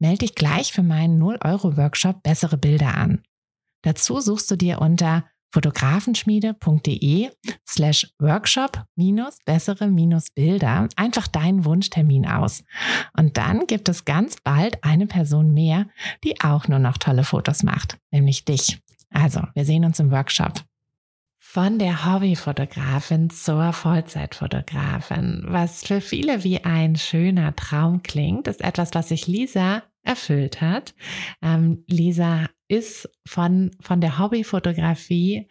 Melde dich gleich für meinen 0-Euro-Workshop Bessere Bilder an. Dazu suchst du dir unter fotografenschmiede.de slash workshop minus bessere minus Bilder einfach deinen Wunschtermin aus. Und dann gibt es ganz bald eine Person mehr, die auch nur noch tolle Fotos macht, nämlich dich. Also, wir sehen uns im Workshop. Von der Hobbyfotografin zur Vollzeitfotografin. Was für viele wie ein schöner Traum klingt, ist etwas, was sich Lisa erfüllt hat. Ähm, Lisa ist von, von der Hobbyfotografie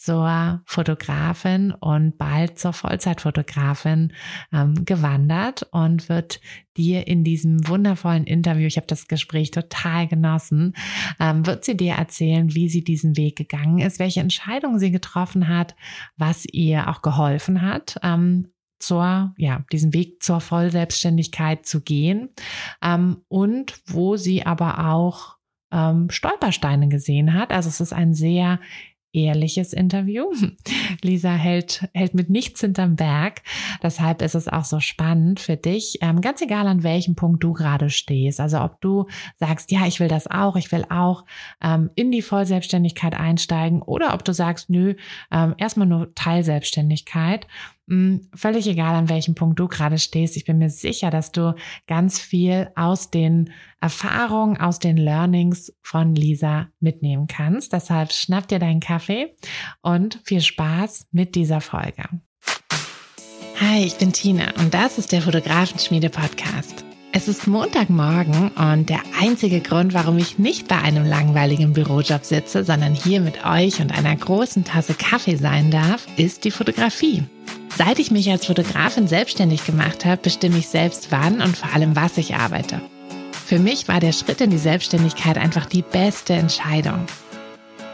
zur Fotografin und bald zur Vollzeitfotografin ähm, gewandert und wird dir in diesem wundervollen Interview, ich habe das Gespräch total genossen, ähm, wird sie dir erzählen, wie sie diesen Weg gegangen ist, welche Entscheidungen sie getroffen hat, was ihr auch geholfen hat. Ähm, zur, ja, diesen Weg zur Vollselbstständigkeit zu gehen ähm, und wo sie aber auch ähm, Stolpersteine gesehen hat. Also es ist ein sehr ehrliches Interview. Lisa hält, hält mit nichts hinterm Berg. Deshalb ist es auch so spannend für dich, ähm, ganz egal an welchem Punkt du gerade stehst. Also ob du sagst, ja, ich will das auch, ich will auch ähm, in die Vollselbstständigkeit einsteigen oder ob du sagst, nö, ähm, erstmal nur Teilselbstständigkeit völlig egal, an welchem Punkt du gerade stehst. Ich bin mir sicher, dass du ganz viel aus den Erfahrungen, aus den Learnings von Lisa mitnehmen kannst. Deshalb schnapp dir deinen Kaffee und viel Spaß mit dieser Folge. Hi, ich bin Tina und das ist der Fotografenschmiede Podcast. Es ist Montagmorgen und der einzige Grund, warum ich nicht bei einem langweiligen Bürojob sitze, sondern hier mit euch und einer großen Tasse Kaffee sein darf, ist die Fotografie. Seit ich mich als Fotografin selbstständig gemacht habe, bestimme ich selbst wann und vor allem was ich arbeite. Für mich war der Schritt in die Selbstständigkeit einfach die beste Entscheidung.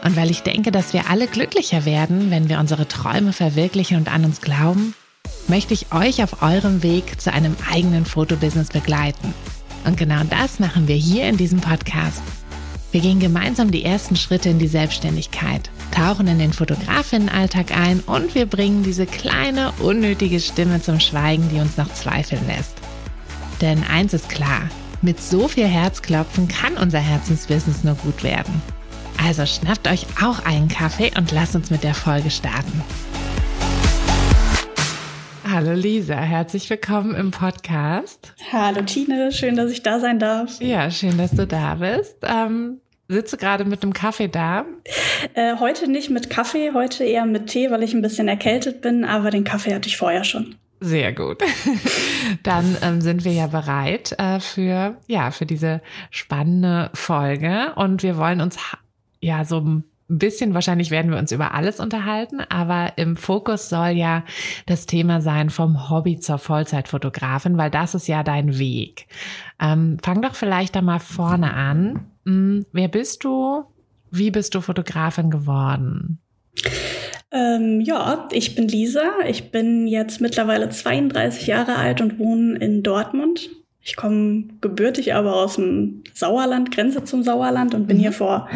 Und weil ich denke, dass wir alle glücklicher werden, wenn wir unsere Träume verwirklichen und an uns glauben, möchte ich euch auf eurem Weg zu einem eigenen Fotobusiness begleiten. Und genau das machen wir hier in diesem Podcast. Wir gehen gemeinsam die ersten Schritte in die Selbstständigkeit, tauchen in den Fotografinnenalltag ein und wir bringen diese kleine, unnötige Stimme zum Schweigen, die uns noch zweifeln lässt. Denn eins ist klar, mit so viel Herzklopfen kann unser Herzensbusiness nur gut werden. Also schnappt euch auch einen Kaffee und lasst uns mit der Folge starten. Hallo Lisa, herzlich willkommen im Podcast. Hallo Tine, schön, dass ich da sein darf. Ja, schön, dass du da bist. Ähm, sitzt du gerade mit einem Kaffee da? Äh, heute nicht mit Kaffee, heute eher mit Tee, weil ich ein bisschen erkältet bin, aber den Kaffee hatte ich vorher schon. Sehr gut. Dann ähm, sind wir ja bereit äh, für ja für diese spannende Folge und wir wollen uns ja so ein bisschen wahrscheinlich werden wir uns über alles unterhalten, aber im Fokus soll ja das Thema sein vom Hobby zur Vollzeitfotografin, weil das ist ja dein Weg. Ähm, fang doch vielleicht da mal vorne an. Hm, wer bist du? Wie bist du Fotografin geworden? Ähm, ja, ich bin Lisa. Ich bin jetzt mittlerweile 32 Jahre alt und wohne in Dortmund. Ich komme gebürtig aber aus dem Sauerland, Grenze zum Sauerland und bin mhm. hier vor,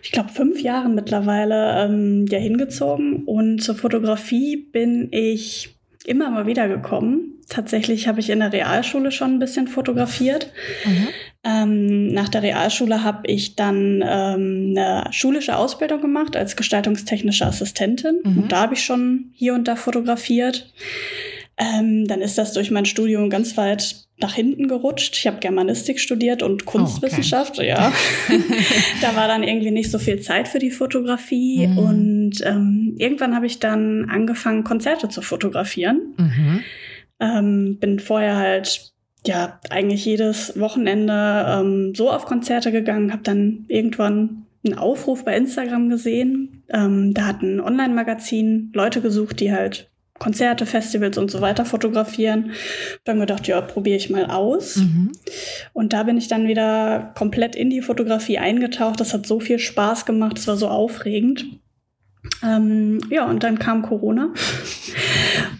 ich glaube, fünf Jahren mittlerweile ähm, ja hingezogen. Und zur Fotografie bin ich immer mal wieder gekommen. Tatsächlich habe ich in der Realschule schon ein bisschen fotografiert. Mhm. Ähm, nach der Realschule habe ich dann ähm, eine schulische Ausbildung gemacht als gestaltungstechnische Assistentin. Mhm. Und da habe ich schon hier und da fotografiert. Ähm, dann ist das durch mein Studium ganz weit nach hinten gerutscht. Ich habe Germanistik studiert und Kunstwissenschaft, oh, okay. ja. da war dann irgendwie nicht so viel Zeit für die Fotografie. Mhm. Und ähm, irgendwann habe ich dann angefangen, Konzerte zu fotografieren. Mhm. Ähm, bin vorher halt ja eigentlich jedes Wochenende ähm, so auf Konzerte gegangen, habe dann irgendwann einen Aufruf bei Instagram gesehen. Ähm, da hat ein Online-Magazin Leute gesucht, die halt Konzerte, Festivals und so weiter fotografieren. Dann gedacht, ja, probiere ich mal aus. Mhm. Und da bin ich dann wieder komplett in die Fotografie eingetaucht. Das hat so viel Spaß gemacht, es war so aufregend. Ähm, ja, und dann kam Corona.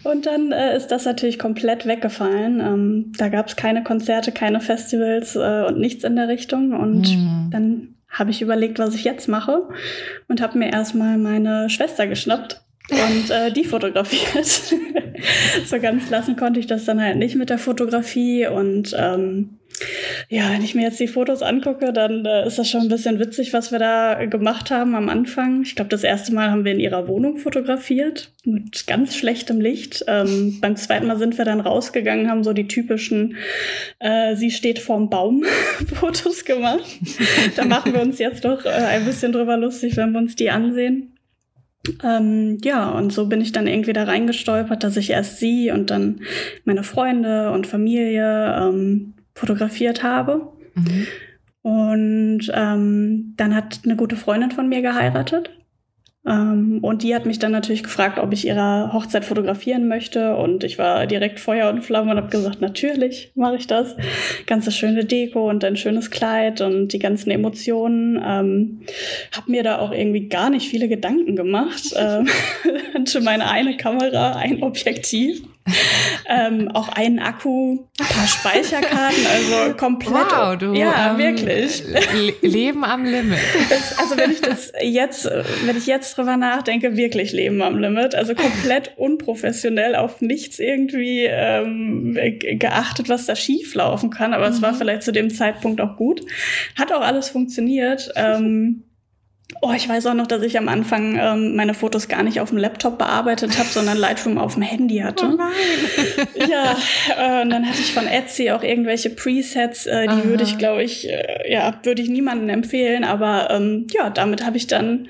und dann äh, ist das natürlich komplett weggefallen. Ähm, da gab es keine Konzerte, keine Festivals äh, und nichts in der Richtung. Und mhm. dann habe ich überlegt, was ich jetzt mache und habe mir erstmal meine Schwester geschnappt und äh, die fotografiert. so ganz lassen konnte ich das dann halt nicht mit der Fotografie und ähm, ja, wenn ich mir jetzt die Fotos angucke, dann äh, ist das schon ein bisschen witzig, was wir da gemacht haben am Anfang. Ich glaube, das erste Mal haben wir in ihrer Wohnung fotografiert mit ganz schlechtem Licht. Ähm, beim zweiten Mal sind wir dann rausgegangen, haben so die typischen äh, Sie steht vorm Baum Fotos gemacht. da machen wir uns jetzt doch äh, ein bisschen drüber lustig, wenn wir uns die ansehen. Ähm, ja, und so bin ich dann irgendwie da reingestolpert, dass ich erst sie und dann meine Freunde und Familie ähm, fotografiert habe. Mhm. Und ähm, dann hat eine gute Freundin von mir geheiratet. Ähm, und die hat mich dann natürlich gefragt, ob ich ihre Hochzeit fotografieren möchte. Und ich war direkt Feuer und Flamme und habe gesagt, natürlich mache ich das. Ganze schöne Deko und ein schönes Kleid und die ganzen Emotionen. Ähm, habe mir da auch irgendwie gar nicht viele Gedanken gemacht. Ähm, hatte meine eine Kamera, ein Objektiv ähm, auch einen Akku, ein paar Speicherkarten, also komplett. Wow, du, ja, ähm, wirklich. Leben am Limit. Das, also wenn ich das jetzt, wenn ich jetzt drüber nachdenke, wirklich Leben am Limit. Also komplett unprofessionell, auf nichts irgendwie ähm, geachtet, was da schief laufen kann. Aber mhm. es war mhm. vielleicht zu dem Zeitpunkt auch gut. Hat auch alles funktioniert. Ähm, Oh, ich weiß auch noch, dass ich am Anfang ähm, meine Fotos gar nicht auf dem Laptop bearbeitet habe, sondern Lightroom auf dem Handy hatte. Oh nein. ja, äh, und dann hatte ich von Etsy auch irgendwelche Presets, äh, die Aha. würde ich, glaube ich, äh, ja, würde ich niemandem empfehlen. Aber ähm, ja, damit habe ich dann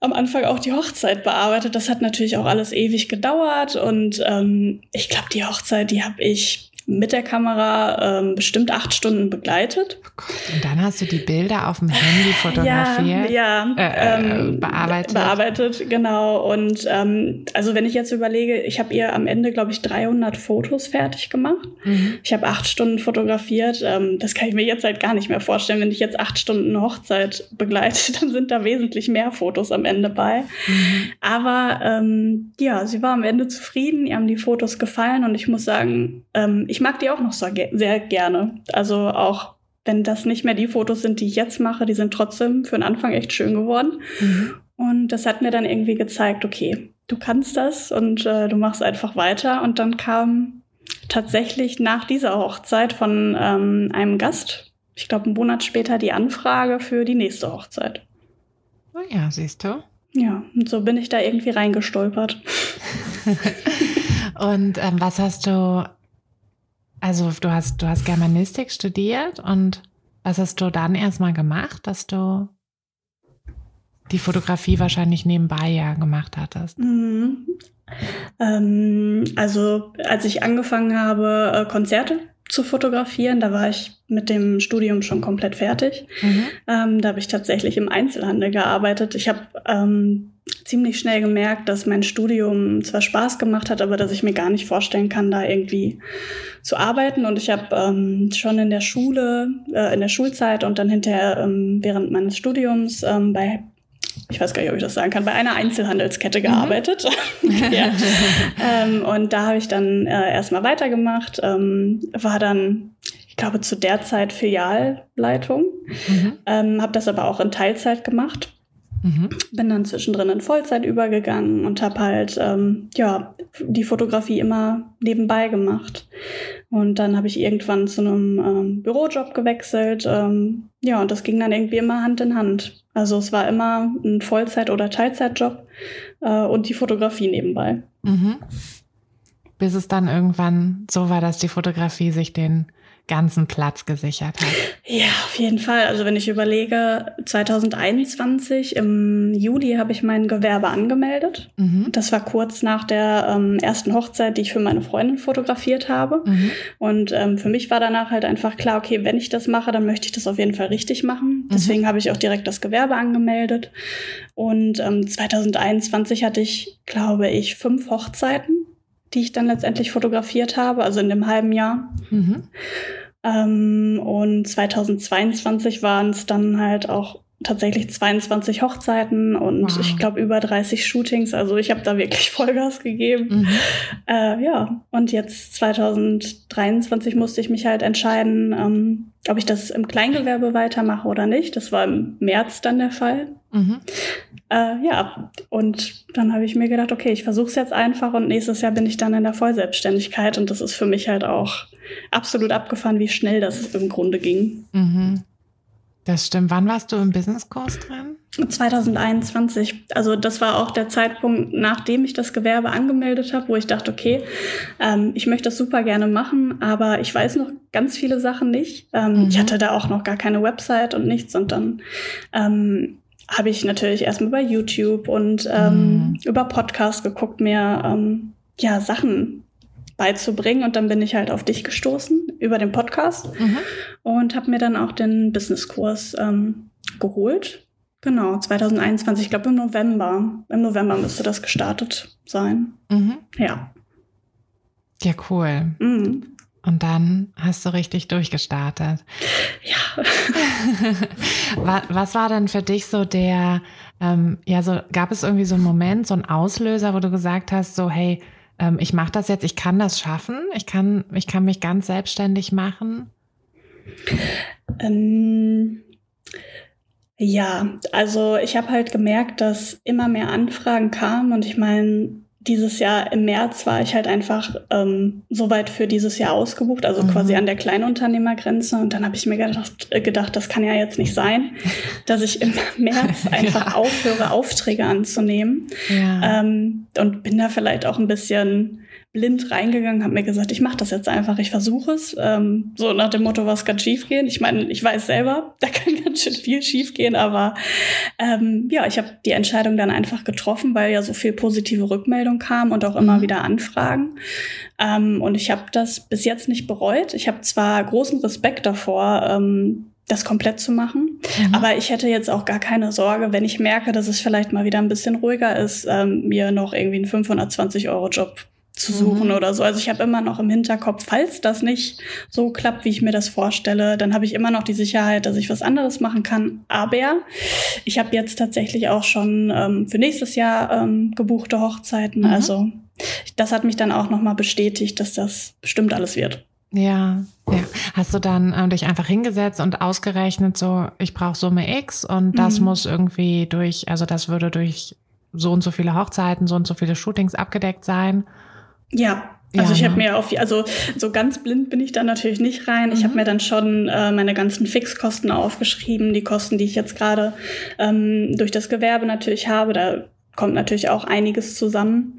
am Anfang auch die Hochzeit bearbeitet. Das hat natürlich auch alles ewig gedauert und ähm, ich glaube, die Hochzeit, die habe ich mit der Kamera ähm, bestimmt acht Stunden begleitet. Oh Gott. Und dann hast du die Bilder auf dem Handy fotografiert, ja, ja äh, ähm, bearbeitet. Bearbeitet, genau. Und ähm, also wenn ich jetzt überlege, ich habe ihr am Ende, glaube ich, 300 Fotos fertig gemacht. Mhm. Ich habe acht Stunden fotografiert. Ähm, das kann ich mir jetzt halt gar nicht mehr vorstellen. Wenn ich jetzt acht Stunden Hochzeit begleite, dann sind da wesentlich mehr Fotos am Ende bei. Mhm. Aber ähm, ja, sie war am Ende zufrieden. Ihr haben die Fotos gefallen und ich muss sagen, ähm, ich mag die auch noch sehr gerne. Also auch wenn das nicht mehr die Fotos sind, die ich jetzt mache, die sind trotzdem für den Anfang echt schön geworden. Mhm. Und das hat mir dann irgendwie gezeigt, okay, du kannst das und äh, du machst einfach weiter. Und dann kam tatsächlich nach dieser Hochzeit von ähm, einem Gast, ich glaube einen Monat später, die Anfrage für die nächste Hochzeit. Oh ja, siehst du. Ja, und so bin ich da irgendwie reingestolpert. und ähm, was hast du also du hast, du hast Germanistik studiert und was hast du dann erstmal gemacht, dass du die Fotografie wahrscheinlich nebenbei ja gemacht hattest? Mhm. Ähm, also als ich angefangen habe, äh, Konzerte zu fotografieren. Da war ich mit dem Studium schon komplett fertig. Mhm. Ähm, da habe ich tatsächlich im Einzelhandel gearbeitet. Ich habe ähm, ziemlich schnell gemerkt, dass mein Studium zwar Spaß gemacht hat, aber dass ich mir gar nicht vorstellen kann, da irgendwie zu arbeiten. Und ich habe ähm, schon in der Schule, äh, in der Schulzeit und dann hinterher ähm, während meines Studiums ähm, bei ich weiß gar nicht, ob ich das sagen kann, bei einer Einzelhandelskette mhm. gearbeitet. Ja. ähm, und da habe ich dann äh, erstmal weitergemacht, ähm, war dann, ich glaube, zu der Zeit Filialleitung, mhm. ähm, habe das aber auch in Teilzeit gemacht. Mhm. Bin dann zwischendrin in Vollzeit übergegangen und habe halt ähm, ja die Fotografie immer nebenbei gemacht. Und dann habe ich irgendwann zu einem ähm, Bürojob gewechselt. Ähm, ja, und das ging dann irgendwie immer Hand in Hand. Also es war immer ein Vollzeit- oder Teilzeitjob äh, und die Fotografie nebenbei. Mhm. Bis es dann irgendwann so war, dass die Fotografie sich den ganzen Platz gesichert hat. Ja, auf jeden Fall. Also wenn ich überlege, 2021 im Juli habe ich mein Gewerbe angemeldet. Mhm. Das war kurz nach der ähm, ersten Hochzeit, die ich für meine Freundin fotografiert habe. Mhm. Und ähm, für mich war danach halt einfach klar, okay, wenn ich das mache, dann möchte ich das auf jeden Fall richtig machen. Mhm. Deswegen mhm. habe ich auch direkt das Gewerbe angemeldet. Und ähm, 2021 hatte ich, glaube ich, fünf Hochzeiten die ich dann letztendlich fotografiert habe, also in dem halben Jahr. Mhm. Ähm, und 2022 waren es dann halt auch tatsächlich 22 Hochzeiten und wow. ich glaube über 30 Shootings. Also ich habe da wirklich Vollgas gegeben. Mhm. Äh, ja, und jetzt 2023 musste ich mich halt entscheiden, ähm, ob ich das im Kleingewerbe weitermache oder nicht. Das war im März dann der Fall. Mhm. Äh, ja, und dann habe ich mir gedacht, okay, ich versuche es jetzt einfach und nächstes Jahr bin ich dann in der Vollselbstständigkeit und das ist für mich halt auch absolut abgefahren, wie schnell das im Grunde ging. Mhm. Das stimmt. Wann warst du im Businesskurs drin? 2021. Also das war auch der Zeitpunkt, nachdem ich das Gewerbe angemeldet habe, wo ich dachte, okay, ähm, ich möchte das super gerne machen, aber ich weiß noch ganz viele Sachen nicht. Ähm, mhm. Ich hatte da auch noch gar keine Website und nichts und dann ähm, habe ich natürlich erstmal über YouTube und ähm, mhm. über Podcast geguckt, mir ähm, ja Sachen beizubringen. Und dann bin ich halt auf dich gestoßen über den Podcast mhm. und habe mir dann auch den Businesskurs ähm, geholt. Genau, 2021, ich glaube im November. Im November müsste das gestartet sein. Mhm. Ja. Ja, cool. Mhm. Und dann hast du richtig durchgestartet. Ja. was war denn für dich so der, ähm, ja, so gab es irgendwie so einen Moment, so einen Auslöser, wo du gesagt hast, so, hey, ähm, ich mache das jetzt, ich kann das schaffen, ich kann, ich kann mich ganz selbstständig machen? Ähm, ja, also ich habe halt gemerkt, dass immer mehr Anfragen kamen und ich meine, dieses Jahr im März war ich halt einfach ähm, soweit für dieses Jahr ausgebucht, also mhm. quasi an der Kleinunternehmergrenze. Und dann habe ich mir gedacht, gedacht, das kann ja jetzt nicht sein, dass ich im März einfach ja. aufhöre, Aufträge anzunehmen. Ja. Ähm, und bin da vielleicht auch ein bisschen blind reingegangen, habe mir gesagt, ich mache das jetzt einfach, ich versuche es. Ähm, so nach dem Motto, was kann schief gehen? Ich meine, ich weiß selber, da kann ganz schön viel schief gehen, aber ähm, ja, ich habe die Entscheidung dann einfach getroffen, weil ja so viel positive Rückmeldung kam und auch immer mhm. wieder Anfragen. Ähm, und ich habe das bis jetzt nicht bereut. Ich habe zwar großen Respekt davor, ähm, das komplett zu machen. Mhm. Aber ich hätte jetzt auch gar keine Sorge, wenn ich merke, dass es vielleicht mal wieder ein bisschen ruhiger ist, ähm, mir noch irgendwie einen 520 Euro Job zu suchen mhm. oder so. Also ich habe immer noch im Hinterkopf, falls das nicht so klappt, wie ich mir das vorstelle, dann habe ich immer noch die Sicherheit, dass ich was anderes machen kann. Aber ich habe jetzt tatsächlich auch schon ähm, für nächstes Jahr ähm, gebuchte Hochzeiten. Mhm. Also das hat mich dann auch noch mal bestätigt, dass das bestimmt alles wird. Ja, ja. Hast du dann äh, dich einfach hingesetzt und ausgerechnet, so ich brauche Summe X und das mhm. muss irgendwie durch, also das würde durch so und so viele Hochzeiten, so und so viele Shootings abgedeckt sein? Ja, also ja, ich habe ne? mir auf, also so ganz blind bin ich da natürlich nicht rein. Mhm. Ich habe mir dann schon äh, meine ganzen Fixkosten aufgeschrieben, die Kosten, die ich jetzt gerade ähm, durch das Gewerbe natürlich habe. Da kommt natürlich auch einiges zusammen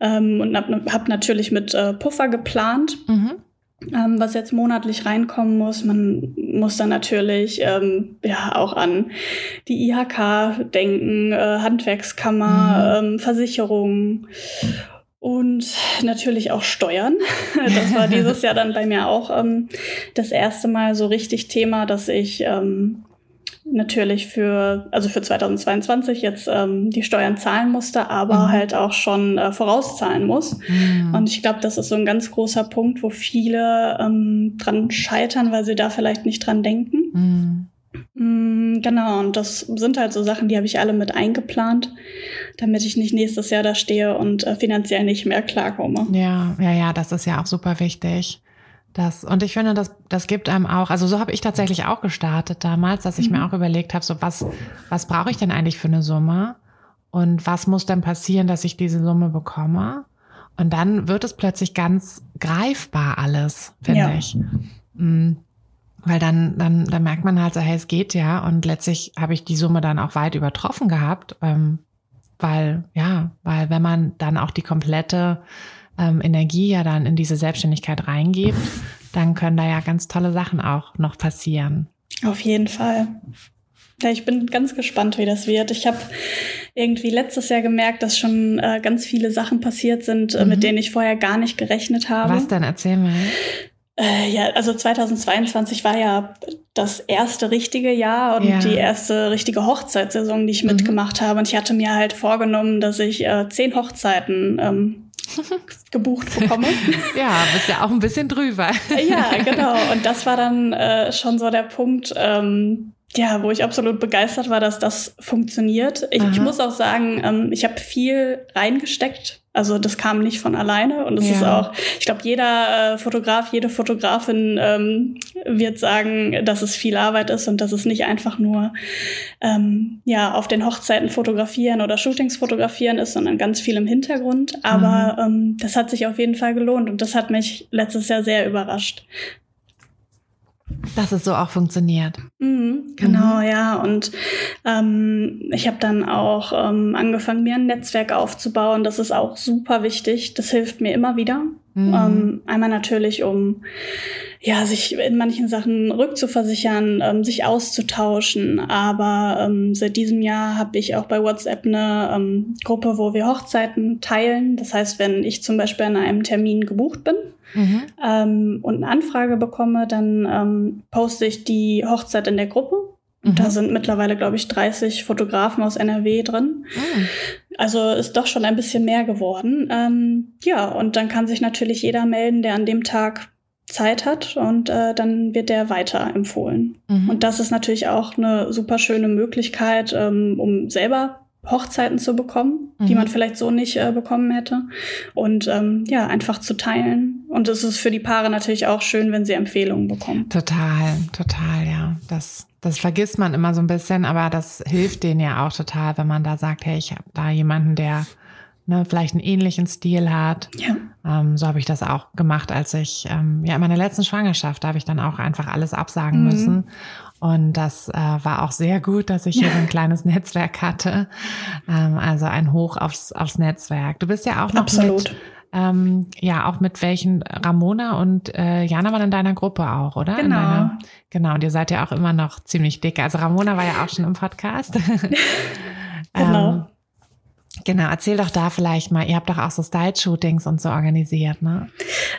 ähm, und habe hab natürlich mit äh, Puffer geplant. Mhm. Ähm, was jetzt monatlich reinkommen muss. Man muss dann natürlich ähm, ja auch an die IHK denken, äh, Handwerkskammer, mhm. ähm, Versicherungen und natürlich auch Steuern. Das war dieses Jahr dann bei mir auch ähm, das erste Mal so richtig Thema, dass ich ähm, natürlich für, also für 2022 jetzt ähm, die Steuern zahlen musste, aber mhm. halt auch schon äh, vorauszahlen muss. Mhm. Und ich glaube, das ist so ein ganz großer Punkt, wo viele ähm, dran scheitern, weil sie da vielleicht nicht dran denken. Mhm. Mm, genau, und das sind halt so Sachen, die habe ich alle mit eingeplant, damit ich nicht nächstes Jahr da stehe und äh, finanziell nicht mehr klarkomme. Ja, ja, ja, das ist ja auch super wichtig. Das, und ich finde, das, das gibt einem auch, also so habe ich tatsächlich auch gestartet damals, dass ich mhm. mir auch überlegt habe, so was, was brauche ich denn eigentlich für eine Summe? Und was muss denn passieren, dass ich diese Summe bekomme? Und dann wird es plötzlich ganz greifbar alles, finde ja. ich. Mhm. Weil dann, dann, dann merkt man halt so, hey, es geht ja. Und letztlich habe ich die Summe dann auch weit übertroffen gehabt. Ähm, weil, ja, weil wenn man dann auch die komplette ähm, Energie ja dann in diese Selbstständigkeit reingibt, dann können da ja ganz tolle Sachen auch noch passieren. Auf jeden Fall. Ja, ich bin ganz gespannt, wie das wird. Ich habe irgendwie letztes Jahr gemerkt, dass schon äh, ganz viele Sachen passiert sind, äh, mhm. mit denen ich vorher gar nicht gerechnet habe. Was denn? Erzähl mal. Äh, ja, also 2022 war ja das erste richtige Jahr und ja. die erste richtige Hochzeitssaison, die ich mhm. mitgemacht habe. Und ich hatte mir halt vorgenommen, dass ich äh, zehn Hochzeiten ähm, gebucht bekomme. ja, bist ja auch ein bisschen drüber. ja, genau. Und das war dann äh, schon so der Punkt, ähm, ja, wo ich absolut begeistert war, dass das funktioniert. Ich, ich muss auch sagen, ähm, ich habe viel reingesteckt. Also das kam nicht von alleine und es ja. ist auch, ich glaube, jeder äh, Fotograf, jede Fotografin ähm, wird sagen, dass es viel Arbeit ist und dass es nicht einfach nur ähm, ja auf den Hochzeiten fotografieren oder Shootings fotografieren ist, sondern ganz viel im Hintergrund. Aber mhm. ähm, das hat sich auf jeden Fall gelohnt und das hat mich letztes Jahr sehr überrascht. Dass es so auch funktioniert. Mhm, genau, mhm. ja. Und ähm, ich habe dann auch ähm, angefangen, mir ein Netzwerk aufzubauen. Das ist auch super wichtig. Das hilft mir immer wieder. Mhm. Ähm, einmal natürlich, um ja, sich in manchen Sachen rückzuversichern, ähm, sich auszutauschen. Aber ähm, seit diesem Jahr habe ich auch bei WhatsApp eine ähm, Gruppe, wo wir Hochzeiten teilen. Das heißt, wenn ich zum Beispiel an einem Termin gebucht bin, mhm. ähm, und eine Anfrage bekomme, dann ähm, poste ich die Hochzeit in der Gruppe. Mhm. Da sind mittlerweile, glaube ich, 30 Fotografen aus NRW drin. Mhm. Also ist doch schon ein bisschen mehr geworden. Ähm, ja, und dann kann sich natürlich jeder melden, der an dem Tag Zeit hat und äh, dann wird der weiter empfohlen. Mhm. Und das ist natürlich auch eine super schöne Möglichkeit, ähm, um selber Hochzeiten zu bekommen, mhm. die man vielleicht so nicht äh, bekommen hätte. Und ähm, ja, einfach zu teilen. Und es ist für die Paare natürlich auch schön, wenn sie Empfehlungen bekommen. Total, total, ja. Das, das vergisst man immer so ein bisschen, aber das hilft denen ja auch total, wenn man da sagt, hey, ich habe da jemanden, der ne, vielleicht einen ähnlichen Stil hat. Ja. Ähm, so habe ich das auch gemacht, als ich ähm, ja in meiner letzten Schwangerschaft, da habe ich dann auch einfach alles absagen mhm. müssen. Und das äh, war auch sehr gut, dass ich hier so ein kleines Netzwerk hatte. Ähm, also ein Hoch aufs, aufs Netzwerk. Du bist ja auch noch Absolut. mit ähm, ja, auch mit welchen Ramona und äh, Jana waren in deiner Gruppe auch, oder? Genau. Deiner, genau, und ihr seid ja auch immer noch ziemlich dick. Also Ramona war ja auch schon im Podcast. genau. ähm, Genau, erzähl doch da vielleicht mal, ihr habt doch auch so Style-Shootings und so organisiert, ne?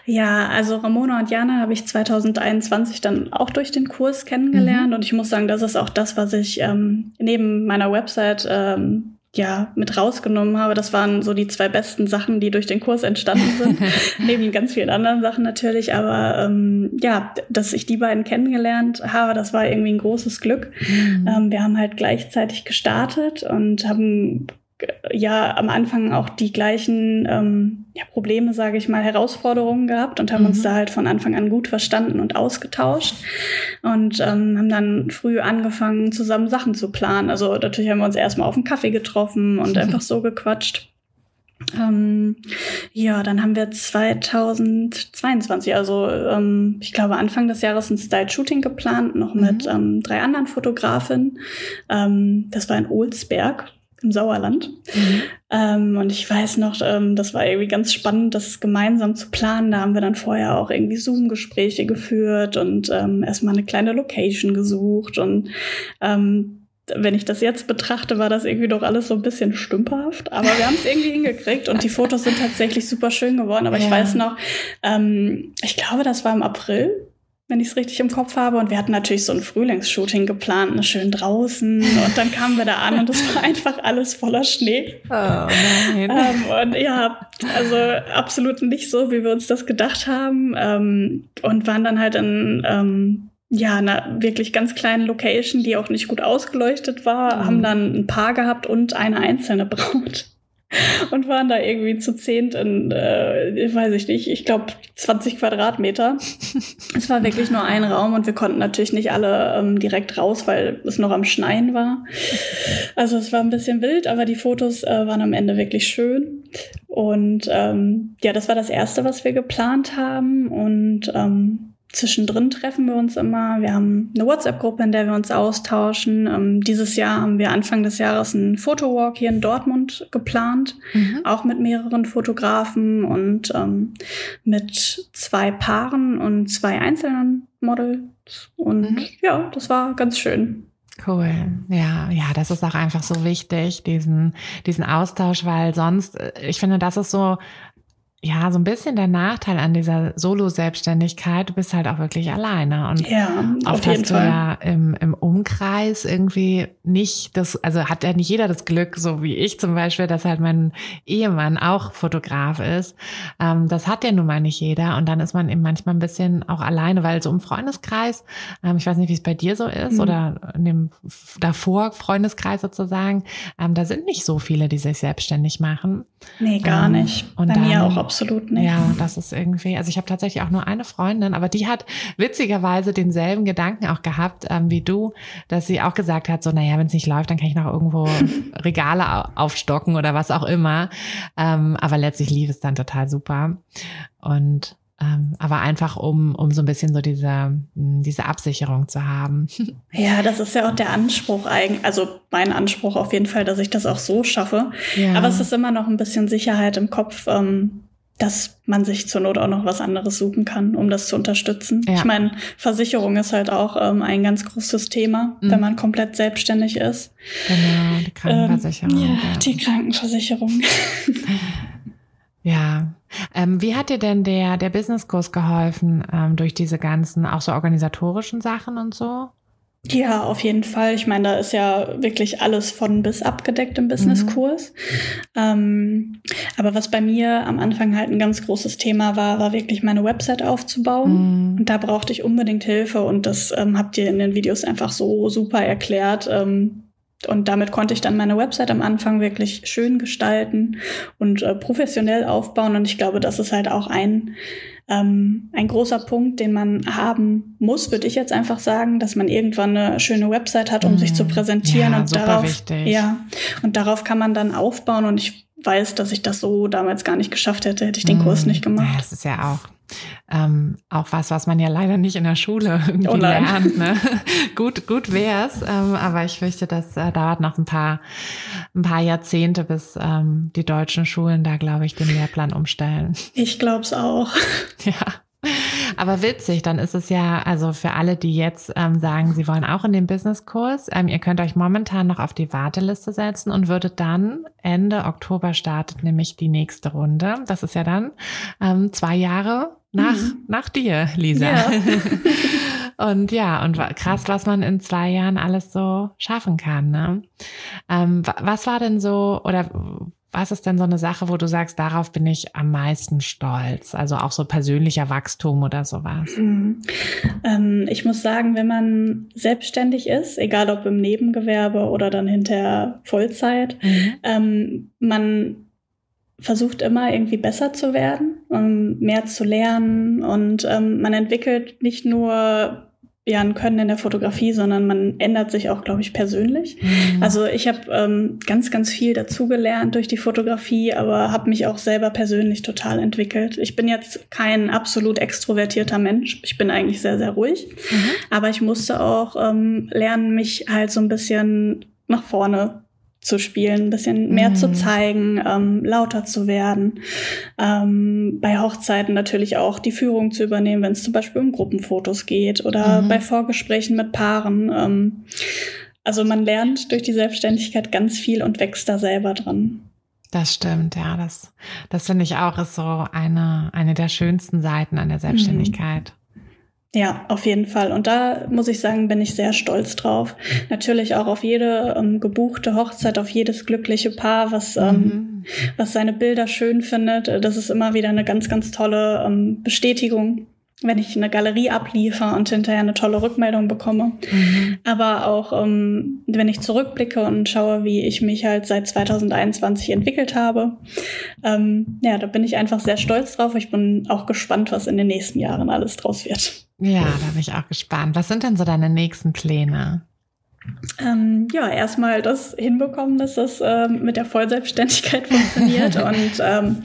Ja, also Ramona und Jana habe ich 2021 dann auch durch den Kurs kennengelernt mhm. und ich muss sagen, das ist auch das, was ich ähm, neben meiner Website ähm, ja, mit rausgenommen habe. Das waren so die zwei besten Sachen, die durch den Kurs entstanden sind. Neben ganz vielen anderen Sachen natürlich. Aber ähm, ja, dass ich die beiden kennengelernt habe, das war irgendwie ein großes Glück. Mhm. Ähm, wir haben halt gleichzeitig gestartet und haben ja am Anfang auch die gleichen ähm, ja, Probleme, sage ich mal, Herausforderungen gehabt und haben mhm. uns da halt von Anfang an gut verstanden und ausgetauscht und ähm, haben dann früh angefangen, zusammen Sachen zu planen. Also natürlich haben wir uns erstmal auf einen Kaffee getroffen und einfach so gequatscht. Ähm, ja, dann haben wir 2022, also ähm, ich glaube Anfang des Jahres ein Style-Shooting geplant, noch mhm. mit ähm, drei anderen Fotografinnen. Ähm, das war in Olsberg, im Sauerland. Mhm. Ähm, und ich weiß noch, ähm, das war irgendwie ganz spannend, das gemeinsam zu planen. Da haben wir dann vorher auch irgendwie Zoom-Gespräche geführt und ähm, erstmal eine kleine Location gesucht. Und ähm, wenn ich das jetzt betrachte, war das irgendwie doch alles so ein bisschen stümperhaft. Aber wir haben es irgendwie hingekriegt und die Fotos sind tatsächlich super schön geworden. Aber ja. ich weiß noch, ähm, ich glaube, das war im April wenn ich es richtig im Kopf habe. Und wir hatten natürlich so ein Frühlingsshooting geplant, ne, schön draußen. Und dann kamen wir da an und es war einfach alles voller Schnee. Oh nein. Ähm, und ja, also absolut nicht so, wie wir uns das gedacht haben. Ähm, und waren dann halt in ähm, ja, einer wirklich ganz kleinen Location, die auch nicht gut ausgeleuchtet war, mhm. haben dann ein Paar gehabt und eine einzelne Braut und waren da irgendwie zu zehnt in, äh, weiß ich nicht, ich glaube 20 Quadratmeter. es war wirklich nur ein Raum und wir konnten natürlich nicht alle ähm, direkt raus, weil es noch am Schneien war. Also es war ein bisschen wild, aber die Fotos äh, waren am Ende wirklich schön. Und ähm, ja, das war das Erste, was wir geplant haben. Und ähm, Zwischendrin treffen wir uns immer. Wir haben eine WhatsApp-Gruppe, in der wir uns austauschen. Ähm, dieses Jahr haben wir Anfang des Jahres einen Fotowalk hier in Dortmund geplant, mhm. auch mit mehreren Fotografen und ähm, mit zwei Paaren und zwei einzelnen Models. Und mhm. ja, das war ganz schön. Cool. Ja, ja, das ist auch einfach so wichtig, diesen, diesen Austausch, weil sonst, äh, ich finde, das ist so ja, so ein bisschen der Nachteil an dieser Solo-Selbstständigkeit, du bist halt auch wirklich alleine. Und ja, oft hast du Fall. ja im, im Umkreis irgendwie nicht das, also hat ja nicht jeder das Glück, so wie ich zum Beispiel, dass halt mein Ehemann auch Fotograf ist. Ähm, das hat ja nun mal nicht jeder. Und dann ist man eben manchmal ein bisschen auch alleine, weil so im Freundeskreis, ähm, ich weiß nicht, wie es bei dir so ist, mhm. oder in dem davor Freundeskreis sozusagen, ähm, da sind nicht so viele, die sich selbstständig machen. Nee, gar ähm, nicht. Und bei dann, mir auch absolut nicht. Ja, das ist irgendwie, also ich habe tatsächlich auch nur eine Freundin, aber die hat witzigerweise denselben Gedanken auch gehabt ähm, wie du, dass sie auch gesagt hat, so, naja, wenn es nicht läuft, dann kann ich noch irgendwo Regale aufstocken oder was auch immer. Ähm, aber letztlich lief es dann total super. Und ähm, aber einfach um, um so ein bisschen so diese, diese Absicherung zu haben. Ja, das ist ja auch der Anspruch eigentlich, also mein Anspruch auf jeden Fall, dass ich das auch so schaffe. Ja. Aber es ist immer noch ein bisschen Sicherheit im Kopf, ähm, dass man sich zur Not auch noch was anderes suchen kann, um das zu unterstützen. Ja. Ich meine, Versicherung ist halt auch ähm, ein ganz großes Thema, mhm. wenn man komplett selbstständig ist. Genau, die Krankenversicherung. Ähm, ja, ja, die Krankenversicherung. ja. Ähm, wie hat dir denn der, der Businesskurs geholfen ähm, durch diese ganzen, auch so organisatorischen Sachen und so? Ja, auf jeden Fall. Ich meine, da ist ja wirklich alles von bis abgedeckt im Businesskurs. Mhm. Ähm, aber was bei mir am Anfang halt ein ganz großes Thema war, war wirklich meine Website aufzubauen. Mhm. Und da brauchte ich unbedingt Hilfe und das ähm, habt ihr in den Videos einfach so super erklärt. Ähm, und damit konnte ich dann meine Website am Anfang wirklich schön gestalten und äh, professionell aufbauen. Und ich glaube, das ist halt auch ein, ähm, ein großer Punkt, den man haben muss, würde ich jetzt einfach sagen, dass man irgendwann eine schöne Website hat, um mm. sich zu mhm. präsentieren. Ja, und darauf, wichtig. ja, und darauf kann man dann aufbauen. Und ich weiß, dass ich das so damals gar nicht geschafft hätte, hätte ich den mm. Kurs nicht gemacht. Ja, das ist ja auch ähm, auch was, was man ja leider nicht in der Schule irgendwie oh lernt. Ne? gut, gut wär's, ähm, aber ich fürchte, das äh, dauert noch ein paar, ein paar Jahrzehnte, bis ähm, die deutschen Schulen da, glaube ich, den Lehrplan umstellen. Ich glaube es auch. Ja. Aber witzig, dann ist es ja, also für alle, die jetzt ähm, sagen, sie wollen auch in den Businesskurs, ähm, ihr könnt euch momentan noch auf die Warteliste setzen und würdet dann Ende Oktober startet nämlich die nächste Runde. Das ist ja dann ähm, zwei Jahre nach, mhm. nach dir, Lisa. Ja. und ja, und krass, was man in zwei Jahren alles so schaffen kann. Ne? Ähm, was war denn so, oder was ist denn so eine Sache, wo du sagst, darauf bin ich am meisten stolz? Also auch so persönlicher Wachstum oder sowas? Mhm. Ähm, ich muss sagen, wenn man selbstständig ist, egal ob im Nebengewerbe oder dann hinter Vollzeit, mhm. ähm, man versucht immer irgendwie besser zu werden, um mehr zu lernen und ähm, man entwickelt nicht nur ja ein Können in der Fotografie, sondern man ändert sich auch, glaube ich, persönlich. Mhm. Also ich habe ähm, ganz, ganz viel dazugelernt durch die Fotografie, aber habe mich auch selber persönlich total entwickelt. Ich bin jetzt kein absolut extrovertierter Mensch. Ich bin eigentlich sehr, sehr ruhig. Mhm. Aber ich musste auch ähm, lernen, mich halt so ein bisschen nach vorne zu spielen, ein bisschen mehr mhm. zu zeigen, ähm, lauter zu werden. Ähm, bei Hochzeiten natürlich auch die Führung zu übernehmen, wenn es zum Beispiel um Gruppenfotos geht oder mhm. bei Vorgesprächen mit Paaren. Ähm, also man lernt durch die Selbstständigkeit ganz viel und wächst da selber dran. Das stimmt, ja, das, das finde ich auch ist so eine, eine der schönsten Seiten an der Selbstständigkeit. Ja, auf jeden Fall. Und da muss ich sagen, bin ich sehr stolz drauf. Natürlich auch auf jede ähm, gebuchte Hochzeit, auf jedes glückliche Paar, was, ähm, mhm. was seine Bilder schön findet. Das ist immer wieder eine ganz, ganz tolle ähm, Bestätigung, wenn ich eine Galerie abliefer und hinterher eine tolle Rückmeldung bekomme. Mhm. Aber auch, ähm, wenn ich zurückblicke und schaue, wie ich mich halt seit 2021 entwickelt habe. Ähm, ja, da bin ich einfach sehr stolz drauf. Ich bin auch gespannt, was in den nächsten Jahren alles draus wird. Ja, da bin ich auch gespannt. Was sind denn so deine nächsten Pläne? Ähm, ja, erstmal das hinbekommen, dass das ähm, mit der Vollselbstständigkeit funktioniert. und ähm,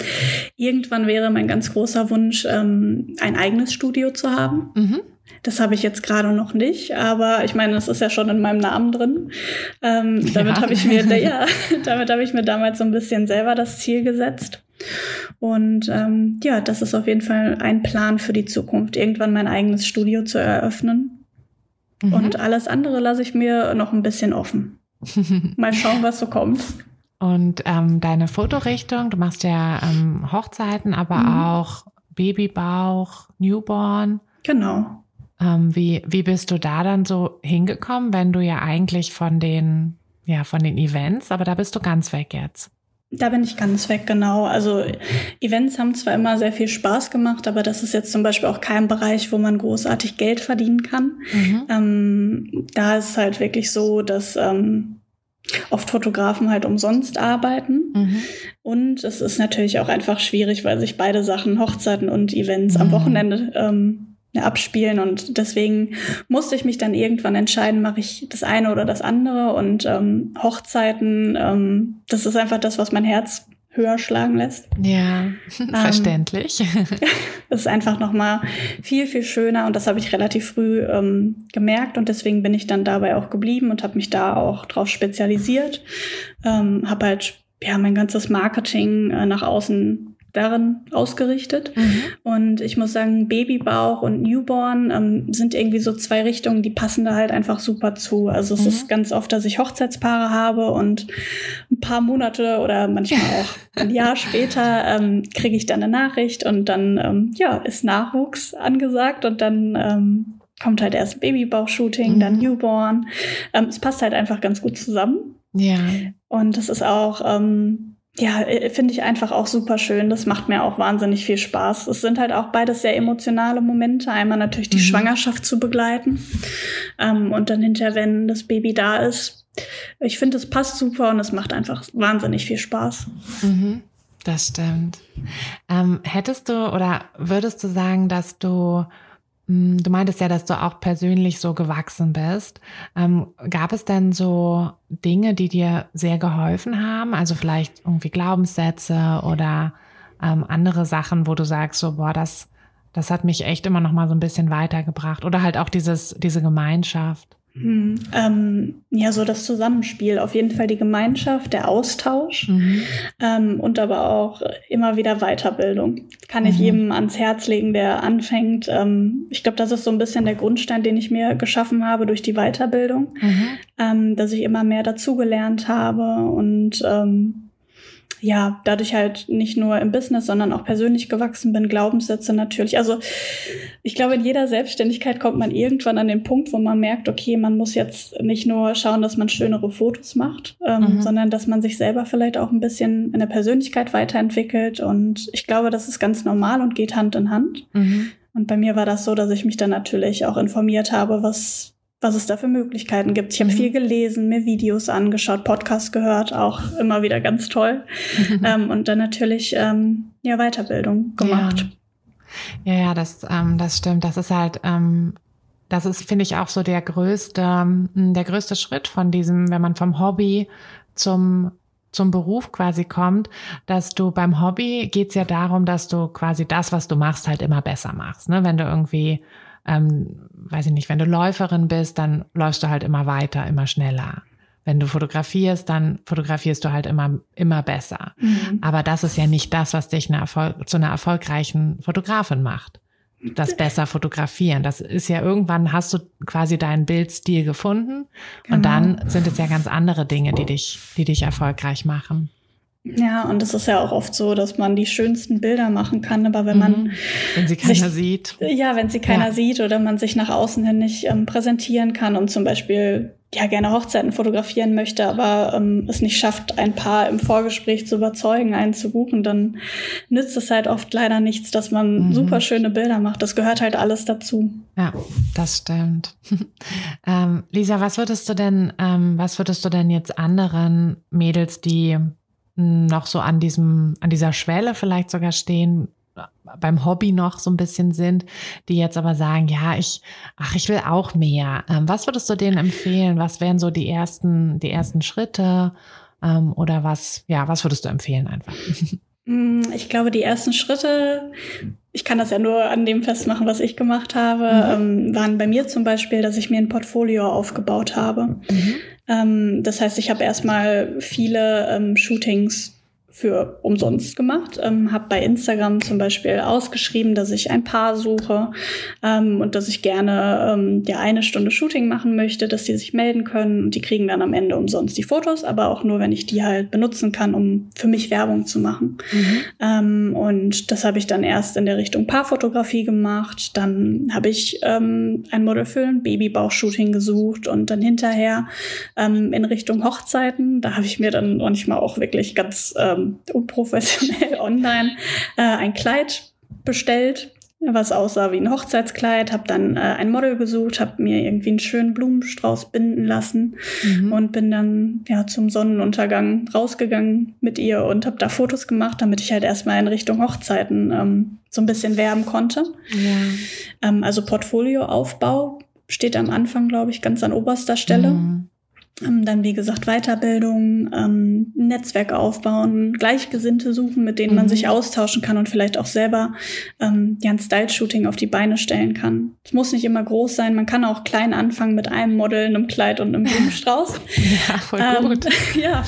irgendwann wäre mein ganz großer Wunsch, ähm, ein eigenes Studio zu haben. Mhm. Das habe ich jetzt gerade noch nicht, aber ich meine, das ist ja schon in meinem Namen drin. Ähm, damit ja. habe ich mir, ja, damit habe ich mir damals so ein bisschen selber das Ziel gesetzt. Und ähm, ja, das ist auf jeden Fall ein Plan für die Zukunft, irgendwann mein eigenes Studio zu eröffnen. Mhm. Und alles andere lasse ich mir noch ein bisschen offen. Mal schauen, was so kommt. Und ähm, deine Fotorichtung, du machst ja ähm, Hochzeiten, aber mhm. auch Babybauch, Newborn. Genau. Ähm, wie, wie bist du da dann so hingekommen, wenn du ja eigentlich von den, ja, von den Events, aber da bist du ganz weg jetzt? Da bin ich ganz weg, genau. Also Events haben zwar immer sehr viel Spaß gemacht, aber das ist jetzt zum Beispiel auch kein Bereich, wo man großartig Geld verdienen kann. Mhm. Ähm, da ist es halt wirklich so, dass ähm, oft Fotografen halt umsonst arbeiten. Mhm. Und es ist natürlich auch einfach schwierig, weil sich beide Sachen, Hochzeiten und Events, mhm. am Wochenende ähm, abspielen. Und deswegen musste ich mich dann irgendwann entscheiden, mache ich das eine oder das andere. Und ähm, Hochzeiten, ähm, das ist einfach das, was mein Herz höher schlagen lässt. Ja, ähm, verständlich. das ist einfach nochmal viel, viel schöner und das habe ich relativ früh ähm, gemerkt und deswegen bin ich dann dabei auch geblieben und habe mich da auch drauf spezialisiert. Ähm, habe halt ja mein ganzes Marketing äh, nach außen darin ausgerichtet. Mhm. Und ich muss sagen, Babybauch und Newborn ähm, sind irgendwie so zwei Richtungen, die passen da halt einfach super zu. Also es mhm. ist ganz oft, dass ich Hochzeitspaare habe und ein paar Monate oder manchmal auch ein Jahr später ähm, kriege ich dann eine Nachricht und dann ähm, ja ist Nachwuchs angesagt und dann ähm, kommt halt erst Babybauch-Shooting, mhm. dann Newborn. Ähm, es passt halt einfach ganz gut zusammen. Ja. Und es ist auch ähm, ja, äh, finde ich einfach auch super schön. Das macht mir auch wahnsinnig viel Spaß. Es sind halt auch beides sehr emotionale Momente. Einmal natürlich die mhm. Schwangerschaft zu begleiten ähm, und dann hinterher, wenn das Baby da ist. Ich finde, es passt super und es macht einfach wahnsinnig viel Spaß. Mhm. Das stimmt. Ähm, hättest du oder würdest du sagen, dass du Du meintest ja, dass du auch persönlich so gewachsen bist. Ähm, gab es denn so Dinge, die dir sehr geholfen haben? Also vielleicht irgendwie Glaubenssätze oder ähm, andere Sachen, wo du sagst, so, boah, das, das hat mich echt immer noch mal so ein bisschen weitergebracht. Oder halt auch dieses, diese Gemeinschaft. Mhm. Ähm, ja, so das Zusammenspiel, auf jeden Fall die Gemeinschaft, der Austausch mhm. ähm, und aber auch immer wieder Weiterbildung. Kann ich mhm. jedem ans Herz legen, der anfängt. Ähm, ich glaube, das ist so ein bisschen der Grundstein, den ich mir geschaffen habe durch die Weiterbildung, mhm. ähm, dass ich immer mehr dazugelernt habe und ähm, ja, dadurch halt nicht nur im Business, sondern auch persönlich gewachsen bin, Glaubenssätze natürlich. Also ich glaube, in jeder Selbstständigkeit kommt man irgendwann an den Punkt, wo man merkt, okay, man muss jetzt nicht nur schauen, dass man schönere Fotos macht, ähm, mhm. sondern dass man sich selber vielleicht auch ein bisschen in der Persönlichkeit weiterentwickelt. Und ich glaube, das ist ganz normal und geht Hand in Hand. Mhm. Und bei mir war das so, dass ich mich dann natürlich auch informiert habe, was was es da für Möglichkeiten gibt. Ich habe mhm. viel gelesen, mir Videos angeschaut, Podcasts gehört, auch immer wieder ganz toll. ähm, und dann natürlich ähm, ja Weiterbildung gemacht. Ja, ja, ja das, ähm, das stimmt. Das ist halt, ähm, das ist, finde ich, auch so der größte, ähm, der größte Schritt von diesem, wenn man vom Hobby zum zum Beruf quasi kommt, dass du beim Hobby geht's ja darum, dass du quasi das, was du machst, halt immer besser machst. Ne? Wenn du irgendwie ähm, weiß ich nicht, wenn du Läuferin bist, dann läufst du halt immer weiter, immer schneller. Wenn du fotografierst, dann fotografierst du halt immer, immer besser. Mhm. Aber das ist ja nicht das, was dich eine zu einer erfolgreichen Fotografin macht. Das besser fotografieren. Das ist ja irgendwann hast du quasi deinen Bildstil gefunden genau. und dann sind es ja ganz andere Dinge, die dich, die dich erfolgreich machen. Ja, und es ist ja auch oft so, dass man die schönsten Bilder machen kann, aber wenn man. Mhm. Wenn sie keiner sich, sieht. Ja, wenn sie keiner ja. sieht oder man sich nach außen hin nicht ähm, präsentieren kann und zum Beispiel ja gerne Hochzeiten fotografieren möchte, aber ähm, es nicht schafft, ein Paar im Vorgespräch zu überzeugen, einen zu buchen, dann nützt es halt oft leider nichts, dass man mhm. super schöne Bilder macht. Das gehört halt alles dazu. Ja, das stimmt. ähm, Lisa, was würdest du denn, ähm, was würdest du denn jetzt anderen Mädels, die noch so an diesem, an dieser Schwelle vielleicht sogar stehen, beim Hobby noch so ein bisschen sind, die jetzt aber sagen, ja, ich, ach, ich will auch mehr. Ähm, was würdest du denen empfehlen? Was wären so die ersten, die ersten Schritte? Ähm, oder was, ja, was würdest du empfehlen einfach? Mm, ich glaube, die ersten Schritte, ich kann das ja nur an dem festmachen, was ich gemacht habe, mhm. ähm, waren bei mir zum Beispiel, dass ich mir ein Portfolio aufgebaut habe. Mhm. Ähm, das heißt, ich habe erstmal viele ähm, Shootings für umsonst gemacht. Ähm, habe bei Instagram zum Beispiel ausgeschrieben, dass ich ein Paar suche ähm, und dass ich gerne ähm, ja eine Stunde Shooting machen möchte, dass die sich melden können und die kriegen dann am Ende umsonst die Fotos, aber auch nur, wenn ich die halt benutzen kann, um für mich Werbung zu machen. Mhm. Ähm, und das habe ich dann erst in der Richtung Paarfotografie gemacht. Dann habe ich ähm, ein Model für ein Babybauch-Shooting gesucht und dann hinterher ähm, in Richtung Hochzeiten. Da habe ich mir dann manchmal auch wirklich ganz ähm, ähm, unprofessionell online äh, ein Kleid bestellt, was aussah wie ein Hochzeitskleid, habe dann äh, ein Model gesucht, habe mir irgendwie einen schönen Blumenstrauß binden lassen mhm. und bin dann ja zum Sonnenuntergang rausgegangen mit ihr und habe da Fotos gemacht, damit ich halt erstmal in Richtung Hochzeiten ähm, so ein bisschen werben konnte. Ja. Ähm, also Portfolioaufbau steht am Anfang, glaube ich, ganz an oberster Stelle. Mhm. Ähm, dann, wie gesagt, Weiterbildung, ähm, Netzwerk aufbauen, Gleichgesinnte suchen, mit denen mhm. man sich austauschen kann und vielleicht auch selber ähm, ja, ein Style-Shooting auf die Beine stellen kann. Es muss nicht immer groß sein, man kann auch klein anfangen mit einem Model, einem Kleid und einem Blumenstrauß. ja, voll ähm, gut. ja.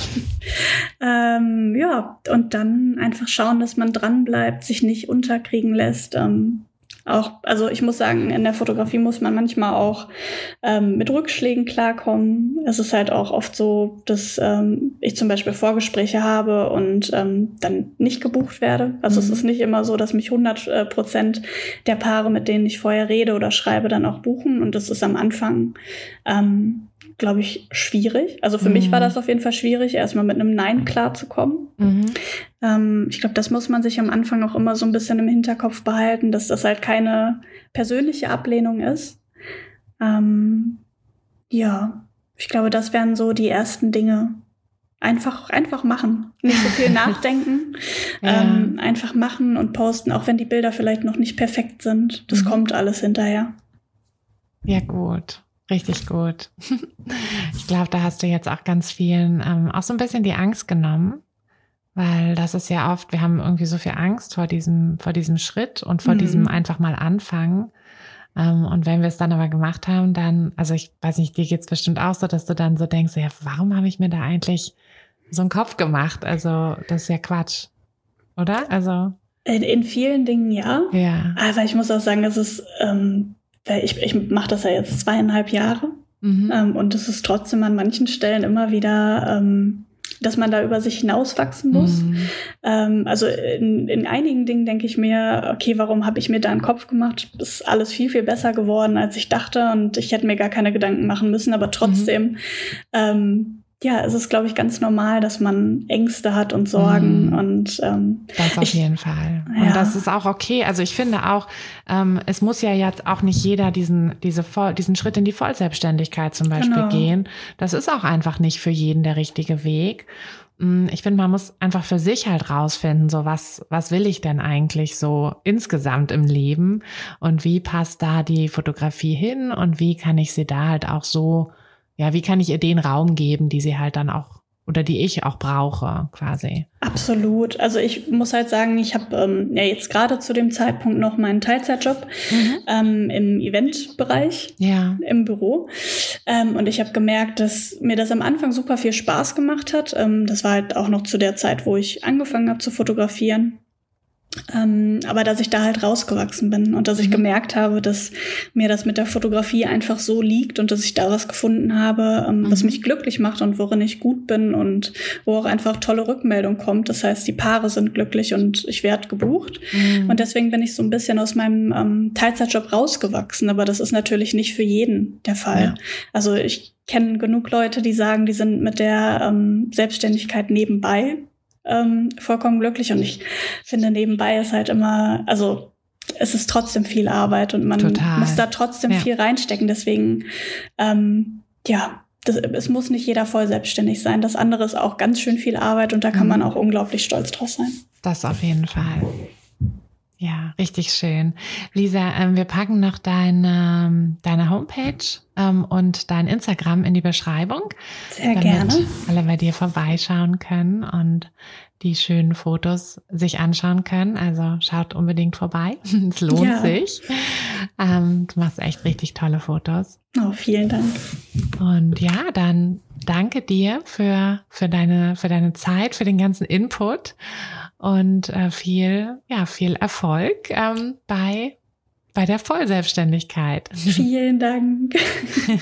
Ähm, ja, und dann einfach schauen, dass man dranbleibt, sich nicht unterkriegen lässt. Ähm, auch, also ich muss sagen, in der Fotografie muss man manchmal auch ähm, mit Rückschlägen klarkommen. Es ist halt auch oft so, dass ähm, ich zum Beispiel Vorgespräche habe und ähm, dann nicht gebucht werde. Also mhm. es ist nicht immer so, dass mich 100 äh, Prozent der Paare, mit denen ich vorher rede oder schreibe, dann auch buchen. Und das ist am Anfang ähm, glaube ich, schwierig. Also für mhm. mich war mhm. das auf jeden Fall schwierig, erstmal mit einem Nein klarzukommen. Mhm. Ähm, ich glaube, das muss man sich am Anfang auch immer so ein bisschen im Hinterkopf behalten, dass das halt keine persönliche Ablehnung ist. Ähm, ja, ich glaube, das wären so die ersten Dinge. Einfach, einfach machen. Nicht so viel nachdenken. ja. ähm, einfach machen und posten, auch wenn die Bilder vielleicht noch nicht perfekt sind. Das mhm. kommt alles hinterher. Ja, gut. Richtig gut. Ich glaube, da hast du jetzt auch ganz vielen ähm, auch so ein bisschen die Angst genommen, weil das ist ja oft, wir haben irgendwie so viel Angst vor diesem, vor diesem Schritt und vor mhm. diesem einfach mal anfangen. Ähm, und wenn wir es dann aber gemacht haben, dann, also ich weiß nicht, dir geht's bestimmt auch so, dass du dann so denkst, ja, warum habe ich mir da eigentlich so einen Kopf gemacht? Also, das ist ja Quatsch. Oder? Also. In, in vielen Dingen ja. Ja. Aber ich muss auch sagen, es ist, ähm, weil ich, ich mache das ja jetzt zweieinhalb Jahre mhm. ähm, und es ist trotzdem an manchen Stellen immer wieder, ähm, dass man da über sich hinauswachsen muss. Mhm. Ähm, also in, in einigen Dingen denke ich mir, okay, warum habe ich mir da einen Kopf gemacht? Ist alles viel, viel besser geworden, als ich dachte und ich hätte mir gar keine Gedanken machen müssen, aber trotzdem mhm. Ja, es ist, glaube ich, ganz normal, dass man Ängste hat und Sorgen mm. und ähm, das auf ich, jeden Fall. Ja. Und das ist auch okay. Also ich finde auch, ähm, es muss ja jetzt auch nicht jeder diesen diese Voll, diesen Schritt in die Vollselbstständigkeit zum Beispiel genau. gehen. Das ist auch einfach nicht für jeden der richtige Weg. Mm, ich finde, man muss einfach für sich halt rausfinden, so was, was will ich denn eigentlich so insgesamt im Leben und wie passt da die Fotografie hin und wie kann ich sie da halt auch so ja, wie kann ich ihr den Raum geben, die sie halt dann auch oder die ich auch brauche, quasi. Absolut. Also ich muss halt sagen, ich habe ähm, ja jetzt gerade zu dem Zeitpunkt noch meinen Teilzeitjob mhm. ähm, im Eventbereich ja. im Büro. Ähm, und ich habe gemerkt, dass mir das am Anfang super viel Spaß gemacht hat. Ähm, das war halt auch noch zu der Zeit, wo ich angefangen habe zu fotografieren. Ähm, aber dass ich da halt rausgewachsen bin und dass ich mhm. gemerkt habe, dass mir das mit der Fotografie einfach so liegt und dass ich da was gefunden habe, ähm, mhm. was mich glücklich macht und worin ich gut bin und wo auch einfach tolle Rückmeldung kommt. Das heißt, die Paare sind glücklich und ich werde gebucht. Mhm. Und deswegen bin ich so ein bisschen aus meinem ähm, Teilzeitjob rausgewachsen. Aber das ist natürlich nicht für jeden der Fall. Ja. Also ich kenne genug Leute, die sagen, die sind mit der ähm, Selbstständigkeit nebenbei ähm, vollkommen glücklich. Und ich finde, nebenbei ist halt immer, also es ist trotzdem viel Arbeit und man Total. muss da trotzdem ja. viel reinstecken. Deswegen, ähm, ja, das, es muss nicht jeder voll selbstständig sein. Das andere ist auch ganz schön viel Arbeit und da kann mhm. man auch unglaublich stolz drauf sein. Das auf jeden Fall. Ja, richtig schön. Lisa, ähm, wir packen noch deine, deine Homepage ähm, und dein Instagram in die Beschreibung. Sehr damit gerne. alle bei dir vorbeischauen können und die schönen Fotos sich anschauen können. Also schaut unbedingt vorbei. es lohnt ja. sich. Ähm, du machst echt richtig tolle Fotos. Oh, vielen Dank. Und ja, dann danke dir für, für, deine, für deine Zeit, für den ganzen Input und äh, viel, ja, viel Erfolg ähm, bei, bei der Vollselbstständigkeit. Vielen Dank.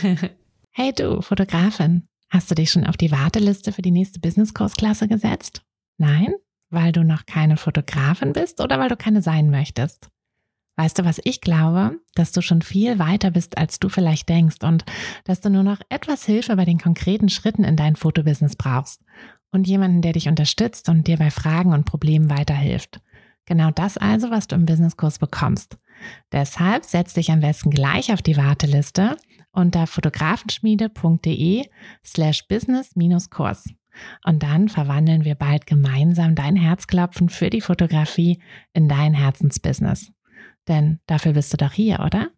hey du, Fotografin, hast du dich schon auf die Warteliste für die nächste Business-Kursklasse gesetzt? Nein? Weil du noch keine Fotografin bist oder weil du keine sein möchtest? Weißt du, was ich glaube? Dass du schon viel weiter bist, als du vielleicht denkst und dass du nur noch etwas Hilfe bei den konkreten Schritten in dein Fotobusiness brauchst und jemanden, der dich unterstützt und dir bei Fragen und Problemen weiterhilft. Genau das also, was du im Businesskurs bekommst. Deshalb setz dich am besten gleich auf die Warteliste unter fotografenschmiede.de slash business-kurs. Und dann verwandeln wir bald gemeinsam dein Herzklopfen für die Fotografie in dein Herzensbusiness. Denn dafür bist du doch hier, oder?